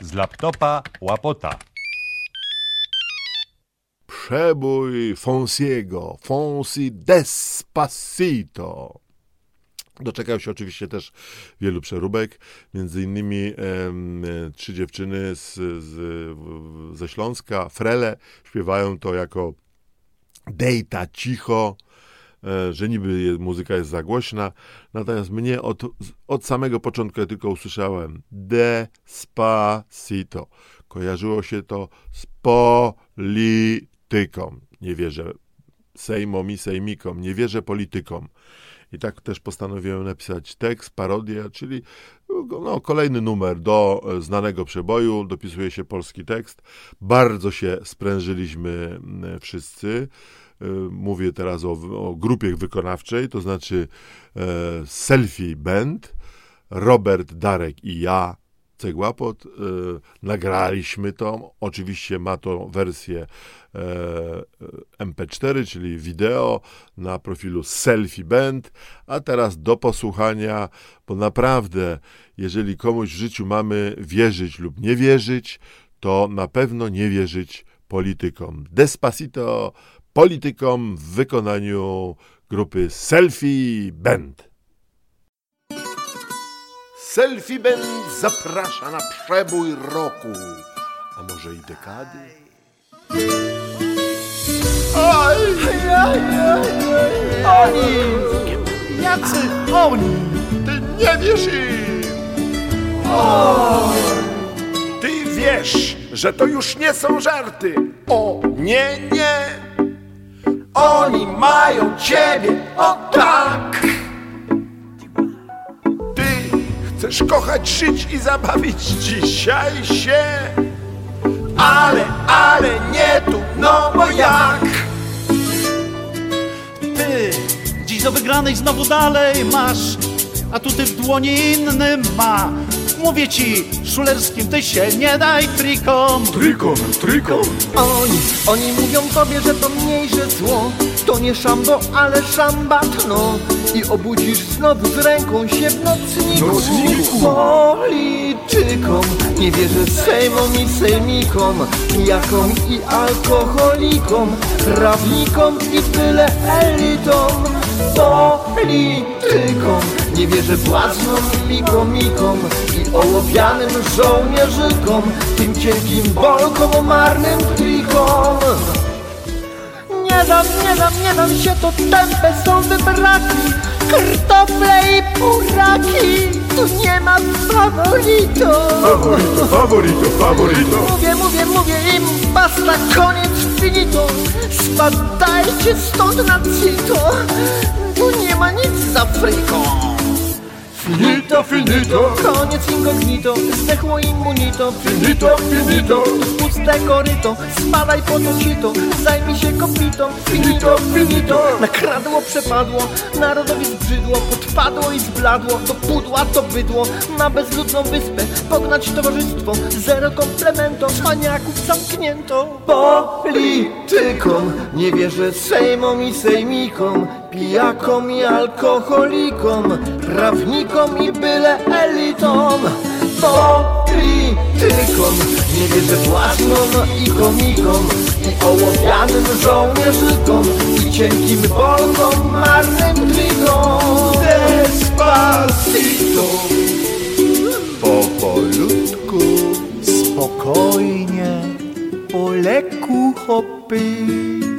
Z laptopa łapota. Przebój Fonsiego, Fonsi Despacito. Doczekał się oczywiście też wielu przeróbek, między innymi em, trzy dziewczyny z, z, ze Śląska, Frele, śpiewają to jako dejta, cicho, e, że niby muzyka jest za głośna, natomiast mnie od, od samego początku ja tylko usłyszałem despacito. Kojarzyło się to z polityką. Nie wierzę sejmom i sejmikom, nie wierzę politykom. I tak też postanowiłem napisać tekst, parodię, czyli no, kolejny numer do e, znanego przeboju, dopisuje się polski tekst. Bardzo się sprężyliśmy m, wszyscy. E, Mówię teraz o, o grupie wykonawczej, to znaczy e, Selfie Band, Robert, Darek i ja, Cegłapot. E, nagraliśmy to. Oczywiście ma to wersję e, MP4, czyli wideo na profilu Selfie Band. A teraz do posłuchania, bo naprawdę, jeżeli komuś w życiu mamy wierzyć lub nie wierzyć, to na pewno nie wierzyć politykom. Despacito politykom w wykonaniu grupy Selfie Band. Selfie Band zaprasza na przebój roku, a może i dekady. Oj! Oni! Jacy oni? Ty nie wiesz im! Ty wiesz, że to już nie są żarty. O, nie, nie! Oni mają ciebie, o tak! Ty chcesz kochać, żyć i zabawić dzisiaj się. Ale, ale nie tu, no bo jak? Ty! Dziś do wygranej znowu dalej masz, a tu ty w dłoni inny ma. Mówię ci, szulerskim ty się nie daj trikom. Trikom, trikom. Oni, oni mówią tobie, że to mniejsze zło. To nie szambo, ale szambatno I obudzisz znowu z ręką się w nocniku, Nocniku. Politykom Nie wierzę sejmom i sejmikom. Pijakom i alkoholikom. Prawnikom i tyle elitom. Politykom Nie wierzę błaznom i komikom ołowianym żołnierzykom Tym cienkim bolkom, marnym trikom nie dam, nie dam, nie dam się, to tępe są wybraki Kartofle i buraki. Tu nie ma favorito Favorito, favorito, favorito. Mówię, mówię, mówię im basta, koniec finito Spadajcie stąd na cito Tu nie ma nic z Afryką Finito, finito. Koniec incognito, zdechło immunito. Finito, finito. Puste koryto, spadaj po to cito Zajmij się kopitą, finito, finito. Nakradło, przepadło, narodowi zbrzydło. Podpadło i zbladło, to pudła, to bydło. Na bezludną wyspę, pognać towarzystwo. Zero komplemento, paniaków zamknięto. Politykom, nie wierzę. Sejmom i sejmikom Pijakom i alkoholikom Prawnikom i byle elitom Politykom, nie wierzę własnom i komikom I ołowianym żołnierzykom I cienkim bolkom, marnym trikom Despacito Powolutku. Spokojnie, po leku hopy.